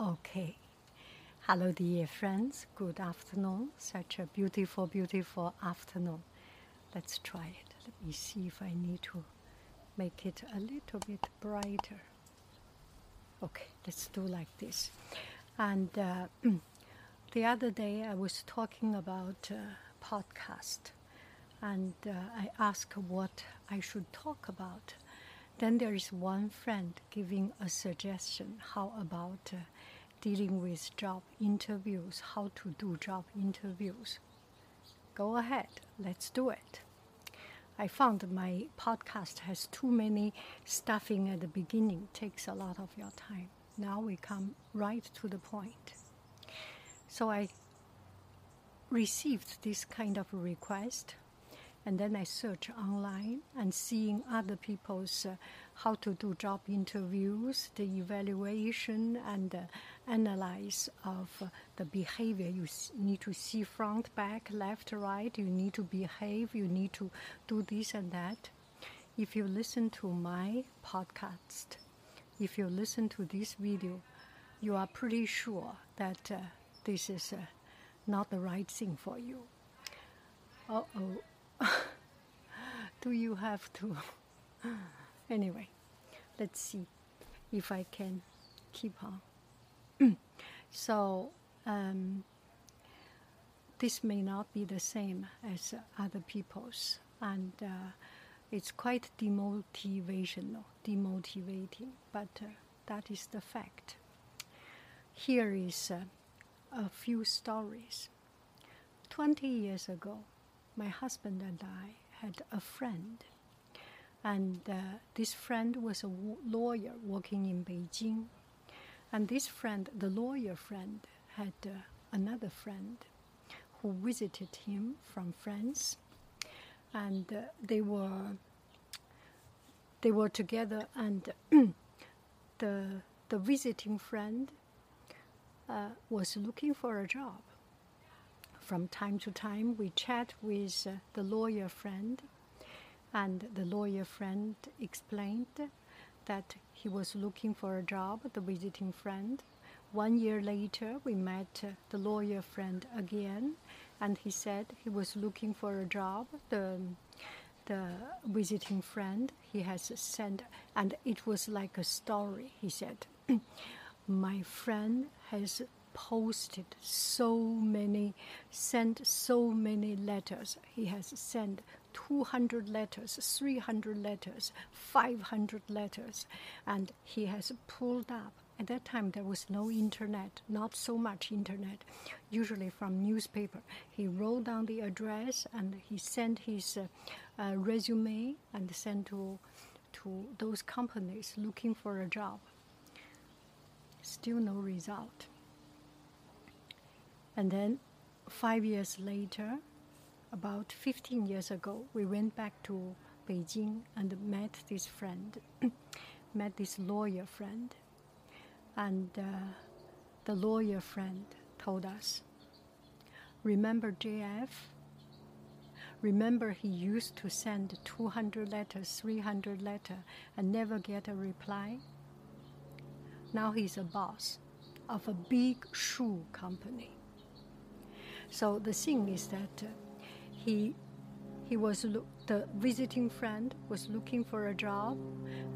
Okay. Hello, dear friends. Good afternoon. Such a beautiful, beautiful afternoon. Let's try it. Let me see if I need to make it a little bit brighter. Okay, let's do like this. And uh, the other day I was talking about uh, podcast, and uh, I asked what I should talk about. Then there is one friend giving a suggestion. How about uh, dealing with job interviews? How to do job interviews? Go ahead, let's do it. I found my podcast has too many stuffing at the beginning, takes a lot of your time. Now we come right to the point. So I received this kind of request and then I search online and seeing other people's uh, how to do job interviews, the evaluation and uh, analyze of uh, the behavior. You need to see front, back, left, right. You need to behave. You need to do this and that. If you listen to my podcast, if you listen to this video, you are pretty sure that uh, this is uh, not the right thing for you. Uh oh. do you have to? anyway, let's see if I can keep on. so, um, this may not be the same as other people's, and uh, it's quite demotivational, demotivating, but uh, that is the fact. Here is uh, a few stories. Twenty years ago, my husband and I had a friend. And uh, this friend was a lawyer working in Beijing. And this friend, the lawyer friend, had uh, another friend who visited him from France. And uh, they were they were together and the the visiting friend uh, was looking for a job from time to time we chat with uh, the lawyer friend, and the lawyer friend explained that he was looking for a job, the visiting friend. One year later, we met uh, the lawyer friend again, and he said he was looking for a job. The the visiting friend he has sent, and it was like a story. He said, "My friend has posted so many, sent so many letters. He has sent 200 letters, 300 letters, 500 letters, and he has pulled up. At that time, there was no internet, not so much internet, usually from newspaper. He wrote down the address and he sent his uh, uh, resume and sent to to those companies looking for a job. Still no result. And then five years later, about 15 years ago, we went back to Beijing and met this friend, met this lawyer friend. And uh, the lawyer friend told us, Remember JF? Remember he used to send 200 letters, 300 letters, and never get a reply? Now he's a boss of a big shoe company. So the thing is that uh, he he was the visiting friend was looking for a job,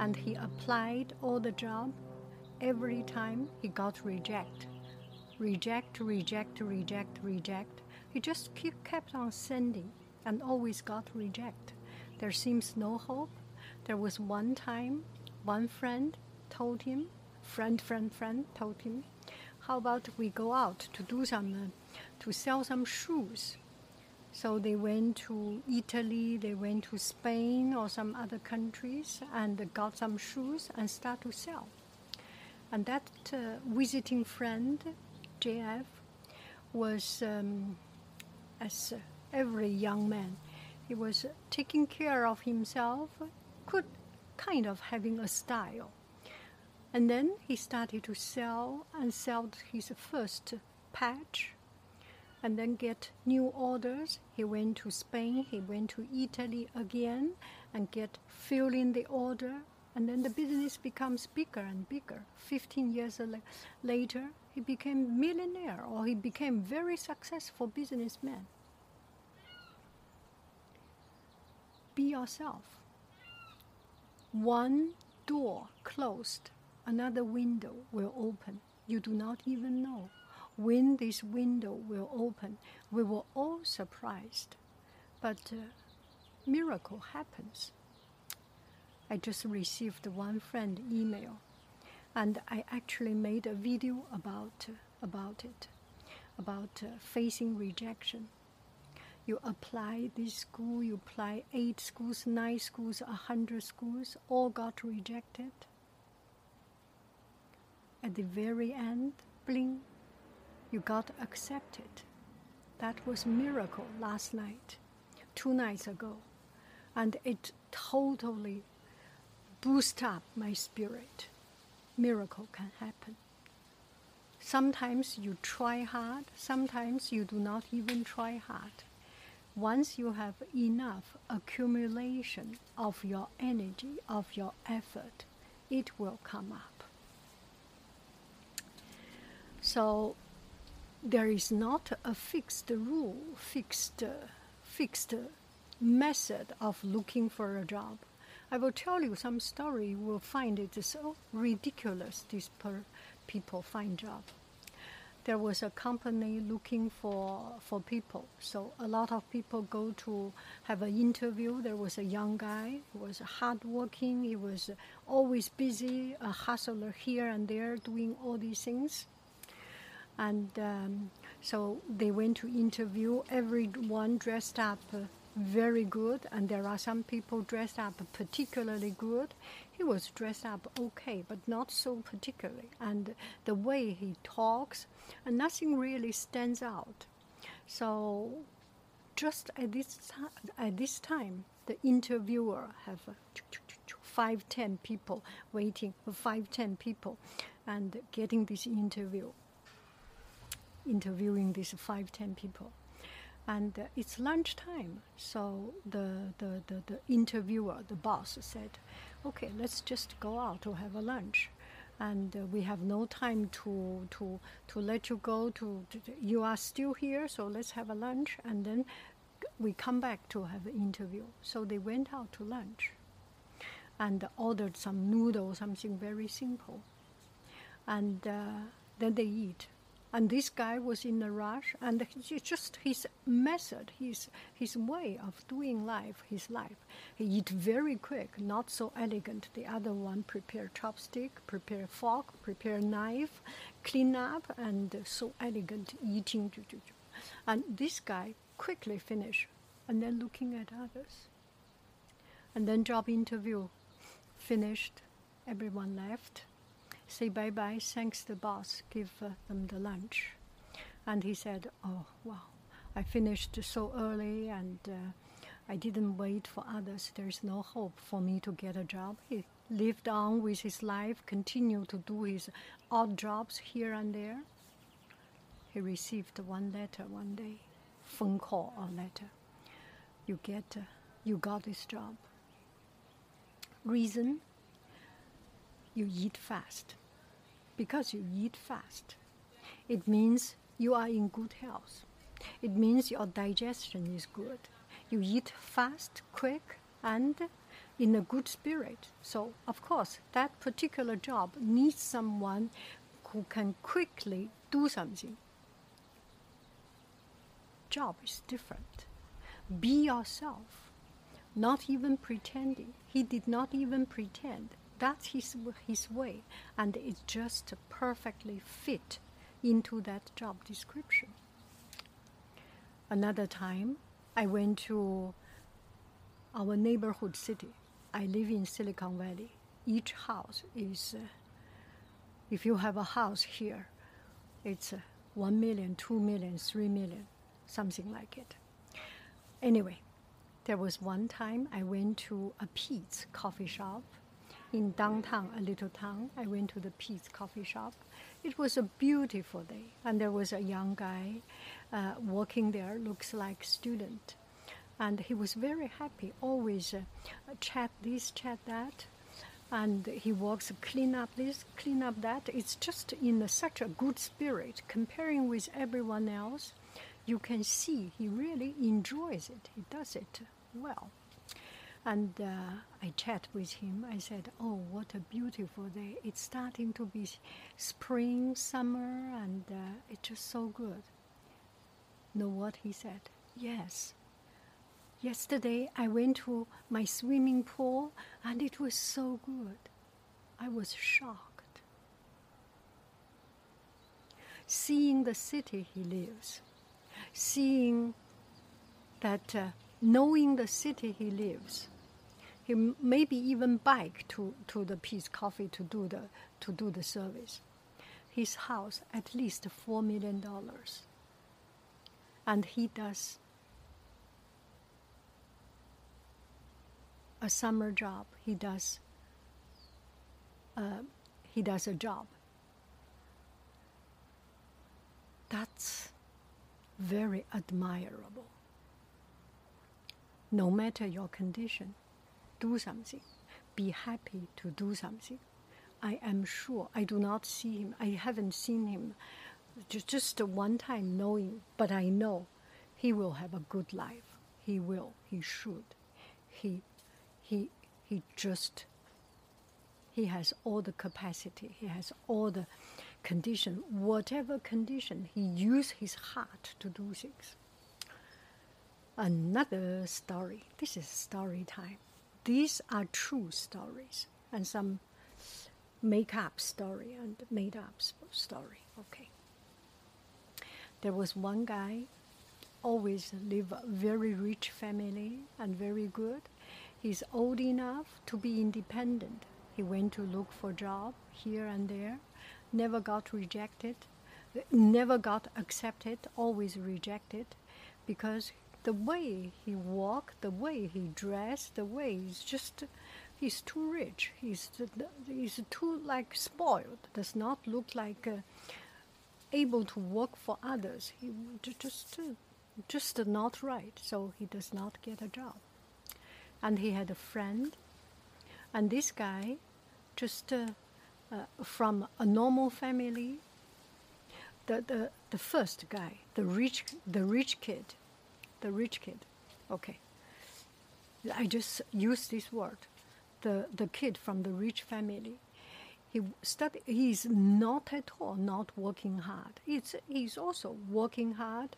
and he applied all the job. every time he got reject, reject, reject, reject, reject. He just keep, kept on sending and always got reject. There seems no hope. There was one time, one friend told him, friend, friend, friend told him, how about we go out to do some, uh, to sell some shoes. So they went to Italy, they went to Spain or some other countries and got some shoes and start to sell. And that uh, visiting friend, JF, was, um, as every young man, he was taking care of himself, could kind of having a style. And then he started to sell and sell his first patch and then get new orders. He went to Spain, he went to Italy again and get filling the order. And then the business becomes bigger and bigger. 15 years later, he became millionaire or he became very successful businessman. Be yourself. One door closed, another window will open. You do not even know when this window will open, we were all surprised. But uh, miracle happens. I just received one friend email, and I actually made a video about uh, about it, about uh, facing rejection. You apply this school, you apply eight schools, nine schools, a hundred schools, all got rejected. At the very end, bling, you got accepted. That was miracle last night, two nights ago, and it totally boosted up my spirit. Miracle can happen. Sometimes you try hard, sometimes you do not even try hard. Once you have enough accumulation of your energy, of your effort, it will come up. So there is not a fixed rule, fixed, fixed method of looking for a job. I will tell you some story. You will find it so ridiculous. These people find job. There was a company looking for for people, so a lot of people go to have an interview. There was a young guy who was hardworking. He was always busy, a hustler here and there, doing all these things and um, so they went to interview. Everyone dressed up uh, very good. And there are some people dressed up particularly good. He was dressed up okay but not so particularly. And the way he talks and nothing really stands out. So just at this, at this time the interviewer have uh, five ten people waiting five ten people and getting this interview interviewing these five, ten people. And uh, it's lunchtime, so the, the, the, the, interviewer, the boss, said, Okay, let's just go out to have a lunch. And uh, we have no time to, to, to let you go. To, to, You are still here, so let's have a lunch. And then we come back to have an interview. So they went out to lunch and ordered some noodles, something very simple. And uh, then they eat and this guy was in a rush, and just his method, his his way of doing life, his life. He eat very quick, not so elegant. The other one prepare chopstick, prepare fork, prepare knife, clean up, and so elegant eating. And this guy quickly finish, and then looking at others. And then job interview finished, everyone left say bye bye, thanks the boss, give uh, them the lunch. And he said, Oh, wow, I finished so early and uh, I didn't wait for others. There's no hope for me to get a job. He lived on with his life, continued to do his odd jobs here and there. He received one letter one day, phone call or letter. You get, uh, you got this job. Reason, you eat fast because you eat fast. It means you are in good health. It means your digestion is good. You eat fast, quick, and in a good spirit. So, of course, that particular job needs someone who can quickly do something. Job is different. Be yourself, not even pretending. He did not even pretend. That's his, his way, and it just perfectly fit into that job description. Another time, I went to our neighborhood city. I live in Silicon Valley. Each house is, uh, if you have a house here, it's uh, 1 million, 2 million, 3 million, something like it. Anyway, there was one time I went to a Peet's coffee shop in downtown, a little town. I went to the Peet's coffee shop. It was a beautiful day, and there was a young guy uh, working there, looks like student, and he was very happy. Always uh, chat this, chat that, and he walks clean up this, clean up that. It's just in a, such a good spirit. Comparing with everyone else, you can see he really enjoys it. He does it well. And uh, I chat with him. I said, "Oh, what a beautiful day! It's starting to be spring, summer, and uh, it's just so good." Know what he said? Yes. Yesterday I went to my swimming pool and it was so good. I was shocked. Seeing the city he lives, seeing that, uh, knowing the city he lives, he maybe even bike to, to the Peet's Coffee to do the to do the service. His house at least four million dollars. And he does a summer job. He does uh, he does a job. That's very admirable. No matter your condition, do something. Be happy to do something. I am sure I do not see him. I haven't seen him just, just one time knowing, but I know he will have a good life. He will. He should. He, he, he just. He has all the capacity. He has all the condition. Whatever condition, he use his heart to do things. Another story. This is story time. These are true stories and some make up story and made up story. Okay. There was one guy, always live a very rich family and very good. He's old enough to be independent. He went to look for job here and there, never got rejected, never got accepted, always rejected, because the way he walked, the way he dressed, the way he's just, he's too rich. He's he's too like spoiled. Does not look like uh, able to work for others. He just just not right. So he does not get a job. And he had a friend, and this guy, just uh, uh, from a normal family. The, the, the first guy, the rich, the rich kid, the rich kid. Okay. I just use this word. The, the kid from the rich family. He study, he's not at all not working hard. It's, he's also working hard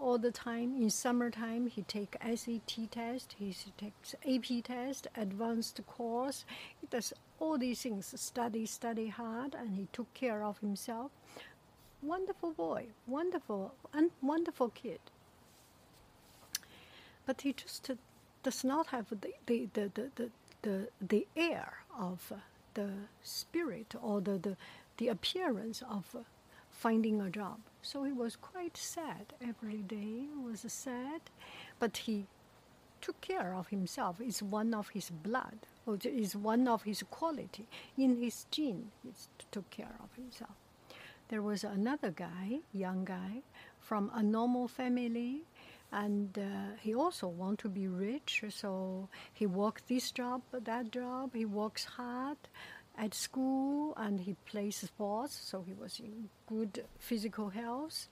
all the time. In summertime, he takes SAT test, he takes AP test, advanced course. He does all these things, study, study hard, and he took care of himself. Wonderful boy, wonderful, and wonderful kid but he just does not have the, the, the, the, the, the, the air of uh, the spirit or the, the, the appearance of uh, finding a job. So he was quite sad every day, was sad, but he took care of himself. It's one of his blood, or is one of his quality. In his gene, he took care of himself. There was another guy, young guy, from a normal family, and uh, he also want to be rich so he works this job that job. He works hard at school and he plays sports so he was in good physical health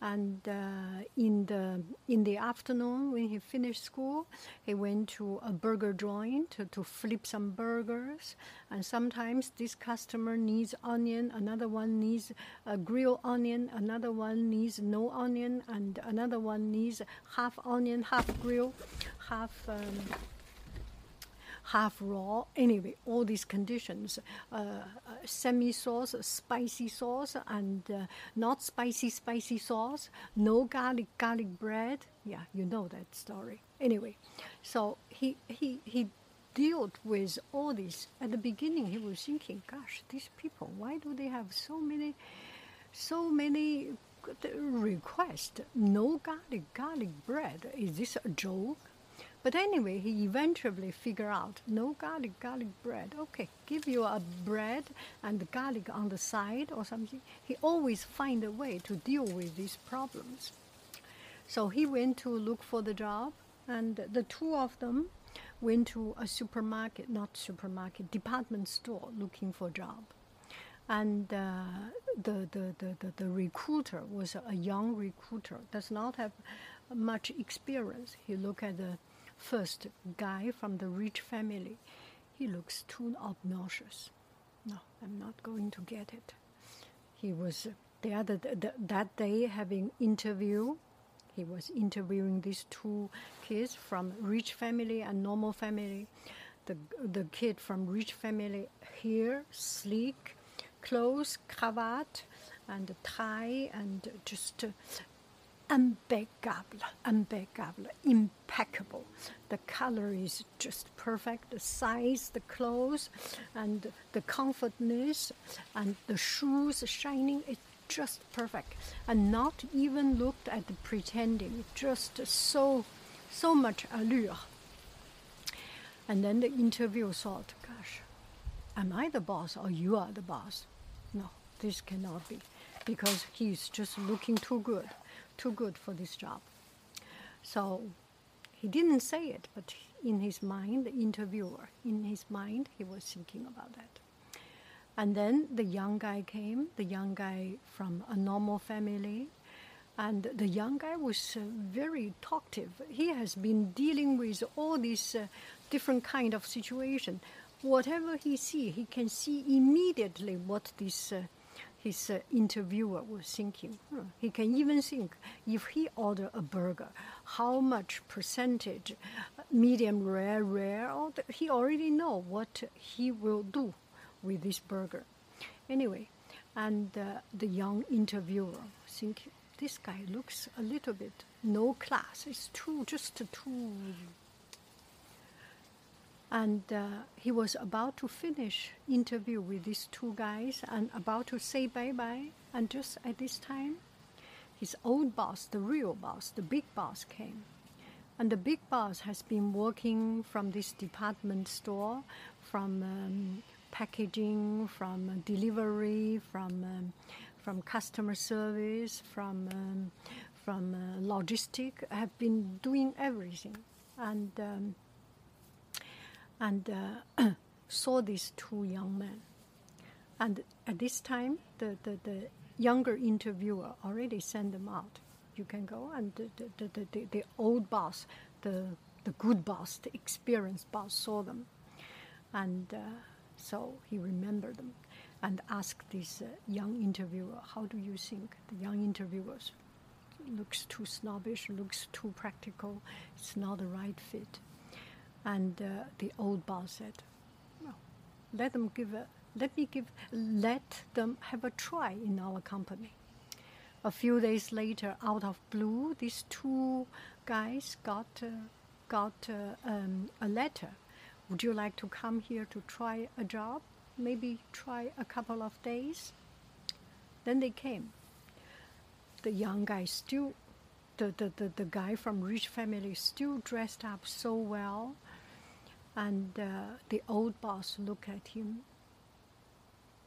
And uh, in the in the afternoon, when he finished school, he went to a burger joint to, to flip some burgers. And sometimes this customer needs onion, another one needs a grilled onion, another one needs no onion, and another one needs half onion, half grill, half. Um, half raw. Anyway, all these conditions uh, uh, semi sauce, spicy sauce, and uh, not spicy, spicy sauce, no garlic, garlic bread. Yeah, you know that story. Anyway, so he, he, he dealt with all this. At the beginning, he was thinking, gosh, these people, why do they have so many, so many requests? No garlic, garlic bread. Is this a joke? But anyway, he eventually figured out no garlic, garlic bread. Okay, give you a bread and garlic on the side or something. He always find a way to deal with these problems. So he went to look for the job, and the two of them went to a supermarket, not supermarket, department store looking for a job. And uh, the, the, the, the, the recruiter was a young recruiter, does not have much experience. He looked at the First, guy from the rich family. He looks too obnoxious. No, I'm not going to get it. He was uh, the other the, that day having interview. He was interviewing these two kids from rich family and normal family. The the kid from rich family here sleek, clothes, cravat, and tie, and just uh, impeccable, impeccable, impeccable. The color is just perfect, the size, the clothes, and the comfortness, and the shoes shining. It's just perfect, and not even looked at the pretending. Just so, so much allure. And then the interview thought, "Gosh, am I the boss or you are the boss?" No, this cannot be, because he's just looking too good too good for this job. So he didn't say it, but in his mind, the interviewer, in his mind, he was thinking about that. And then the young guy came, the young guy from a normal family, and the young guy was uh, very talkative. He has been dealing with all these uh, different kind of situation. Whatever he see, he can see immediately what this uh, his uh, interviewer was thinking. He can even think if he order a burger, how much percentage, medium rare, rare, he already know what he will do with this burger. Anyway, and uh, the young interviewer think this guy looks a little bit no class. It's too just too and uh, he was about to finish interview with these two guys and about to say bye-bye. And just at this time his old boss the real boss the big boss came. And the big boss has been working from this department store from um, packaging from delivery from um, from customer service from um, from uh, logistic have been doing everything. And um, and uh, saw these two young men. And at this time, the, the, the younger interviewer already sent them out. You can go, and the, the, the, the, the old boss, the, the good boss, the experienced boss saw them. And uh, so he remembered them and asked this uh, young interviewer, How do you think? The young interviewer looks too snobbish, looks too practical, it's not the right fit. And uh, the old boss said, let them give a, let me give, let them have a try in our company. A few days later, out of blue, these two guys got uh, got uh, um, a letter. Would you like to come here to try a job? Maybe try a couple of days. Then they came. The young guy still, the, the, the, the guy from rich family still dressed up so well and uh, the old boss look at him,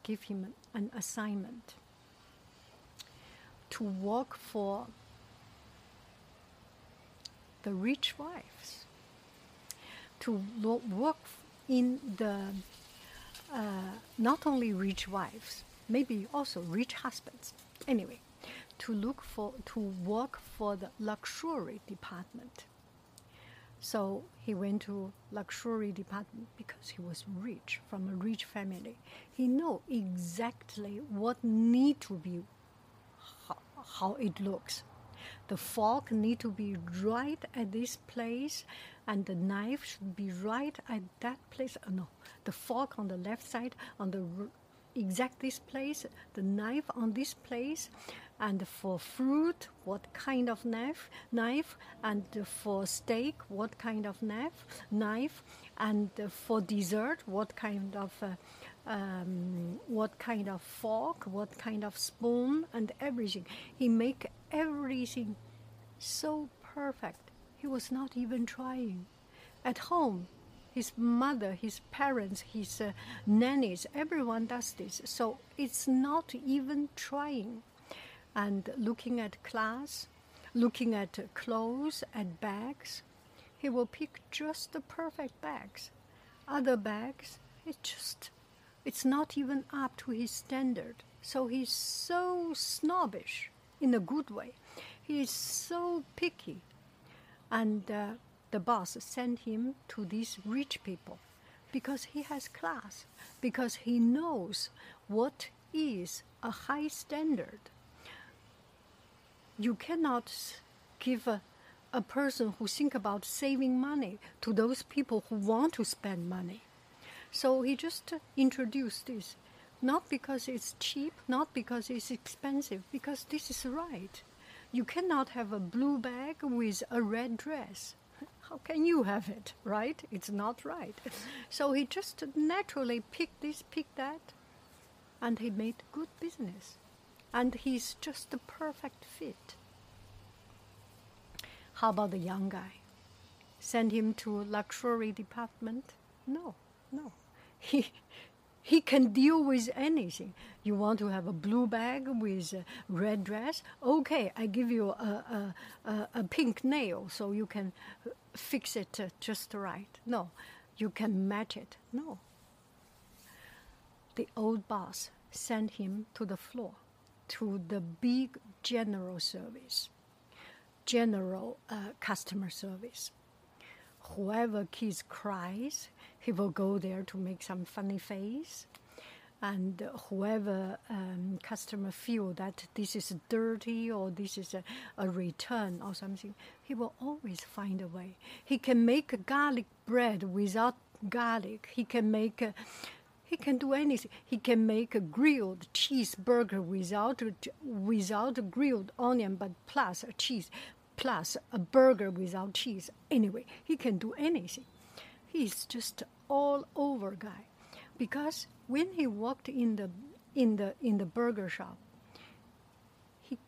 give him an assignment to work for the rich wives, to work in the uh, not only rich wives, maybe also rich husbands. Anyway, to look for to work for the luxury department. So he went to luxury department because he was rich from a rich family. He know exactly what need to be how, it looks. The fork need to be right at this place, and the knife should be right at that place. Uh, no, the fork on the left side, on the exact this place, the knife on this place, and for fruit, what kind of knife, knife, and for steak, what kind of knife, knife, and for dessert, what kind of, uh, um, what kind of fork, what kind of spoon, and everything. He make everything so perfect. He was not even trying. At home, his mother, his parents, his uh, nannies, everyone does this. So it's not even trying. And looking at class, looking at clothes and bags, he will pick just the perfect bags. Other bags, it just, it's not even up to his standard. So he's so snobbish in a good way. He is so picky. And uh, the boss sent him to these rich people because he has class, because he knows what is a high standard. You cannot give a, a person who think about saving money to those people who want to spend money. So he just introduced this, not because it's cheap, not because it's expensive, because this is right. You cannot have a blue bag with a red dress. How can you have it, right? It's not right. So he just naturally picked this, picked that, and he made good business. And he's just the perfect fit. How about the young guy? Send him to luxury department? No, no. He he can deal with anything. You want to have a blue bag with a red dress? Okay, I give you a, a, a, a pink nail so you can fix it uh, just right. No, you can match it. No. The old boss sent him to the floor, to the big general service, general uh, customer service. Whoever kids cries, he will go there to make some funny face and whoever um, customer feel that this is dirty or this is a, a, return or something, he will always find a way. He can make garlic bread without garlic. He can make a, he can do anything. He can make a grilled cheeseburger without without a grilled onion, but plus a cheese, plus a burger without cheese. Anyway, he can do anything. He's just all over guy, because when he walked in the in the in the burger shop, he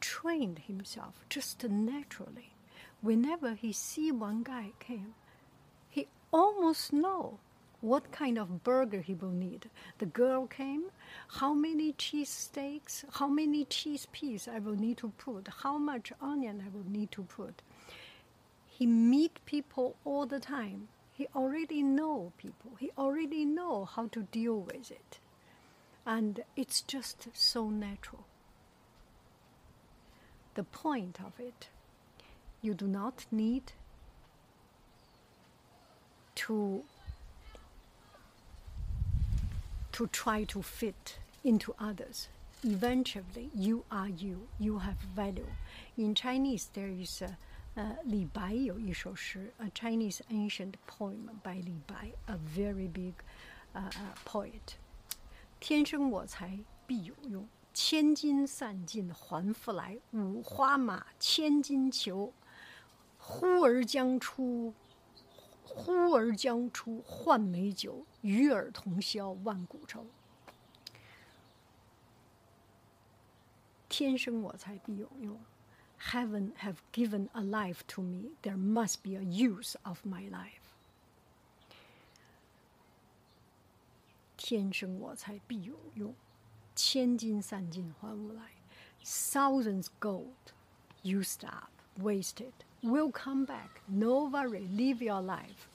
trained himself just naturally. Whenever he see one guy came, he almost know what kind of burger he will need. The girl came, how many cheese steaks, how many cheese pieces I will need to put, how much onion I will need to put. He meet people all the time he already know people. He already know how to deal with it. And it's just so natural. The point of it, you do not need to to try to fit into others. Eventually, you are you. You have value. In Chinese, there is a 呃，李白有一首诗，a Chinese ancient poem by 李白，a very big 呃、uh, poet。天生我材必有用，千金散尽还复来。五花马，千金裘，呼儿将出， 呼儿将出换美酒，与尔同销万古愁。天生我材必有用。heaven have given a life to me, there must be a use of my life. 天生我材必有用，千金散尽还无来。Thousands gold used up, wasted, will come back. No worry, live your life.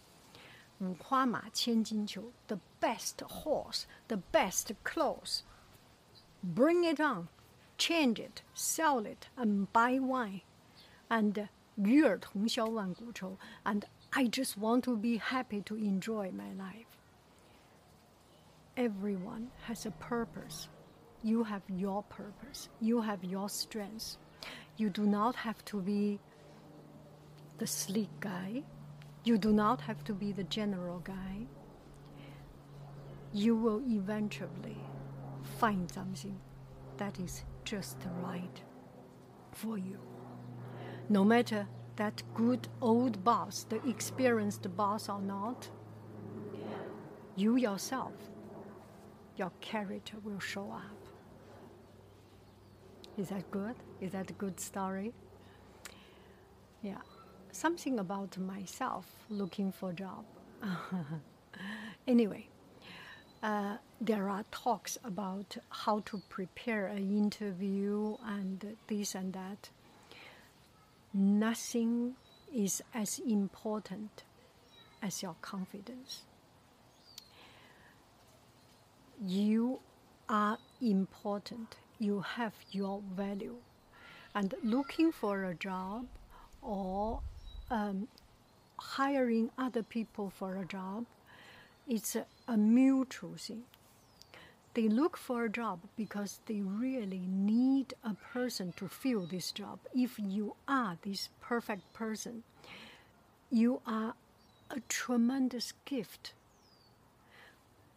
五花马，千金裘，the best horse, the best clothes. Bring it on change it, sell it, and buy wine, and 与尔同销万古愁, and I just want to be happy to enjoy my life. Everyone has a purpose. You have your purpose. You have your strengths. You do not have to be the sleek guy. You do not have to be the general guy. You will eventually find something that is just right for you. No matter that good old boss, the experienced boss or not, you yourself, your character will show up. Is that good? Is that a good story? Yeah. Something about myself looking for a job. anyway, uh, there are talks about how to prepare an interview and this and that. Nothing is as important as your confidence. You are important. You have your value. And looking for a job or um, hiring other people for a job, it's a, a mutual thing. They look for a job because they really need a person to fill this job. If you are this perfect person, you are a tremendous gift.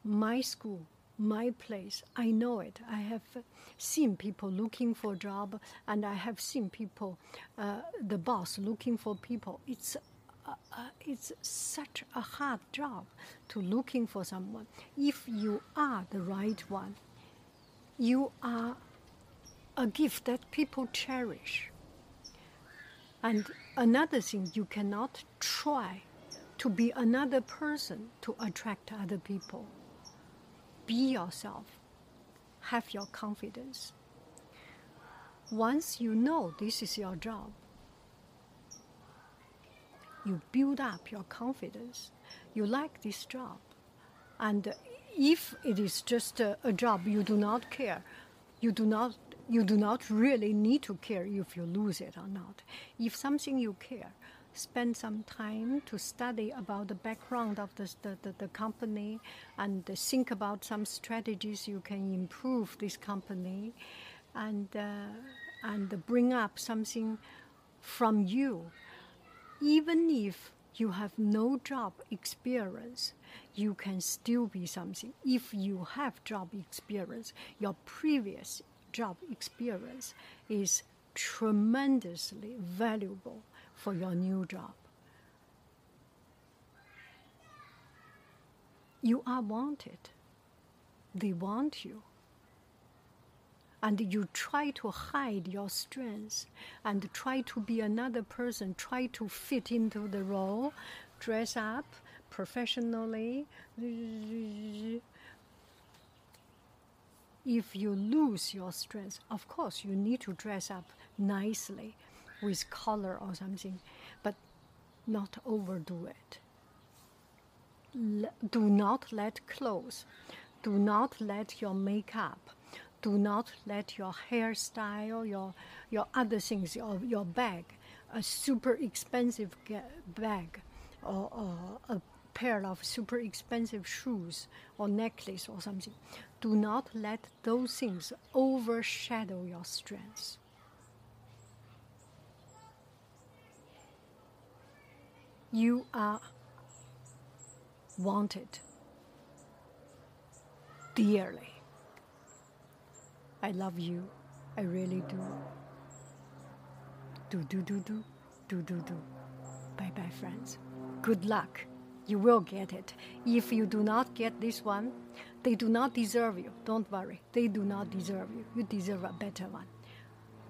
My school, my place, I know it. I have seen people looking for job, and I have seen people, uh, the boss looking for people. It's uh, uh, it's such a hard job to looking for someone. If you are the right one, you are a gift that people cherish. And another thing, you cannot try to be another person to attract other people. Be yourself. Have your confidence. Once you know this is your job, you build up your confidence. You like this job. And if it is just a, a, job you do not care, you do not you do not really need to care if you lose it or not. If something you care, spend some time to study about the background of the, the, the, the company and think about some strategies you can improve this company and, uh, and bring up something from you even if you have no job experience, you can still be something. If you have job experience, your previous job experience is tremendously valuable for your new job. You are wanted. They want you and you try to hide your strengths and try to be another person, try to fit into the role, dress up professionally. If you lose your strength, of course, you need to dress up nicely with color or something, but not overdo it. do not let clothes, do not let your makeup do not let your hairstyle, your your other things, your your bag, a super expensive bag, or, or a pair of super expensive shoes or necklace or something. Do not let those things overshadow your strengths. You are wanted dearly. I love you. I really do. Do, do, do, do, do, do, do. Bye bye, friends. Good luck. You will get it. If you do not get this one, they do not deserve you. Don't worry. They do not deserve you. You deserve a better one.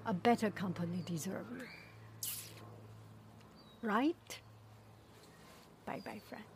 A better company deserve you. Right? Bye bye, friends.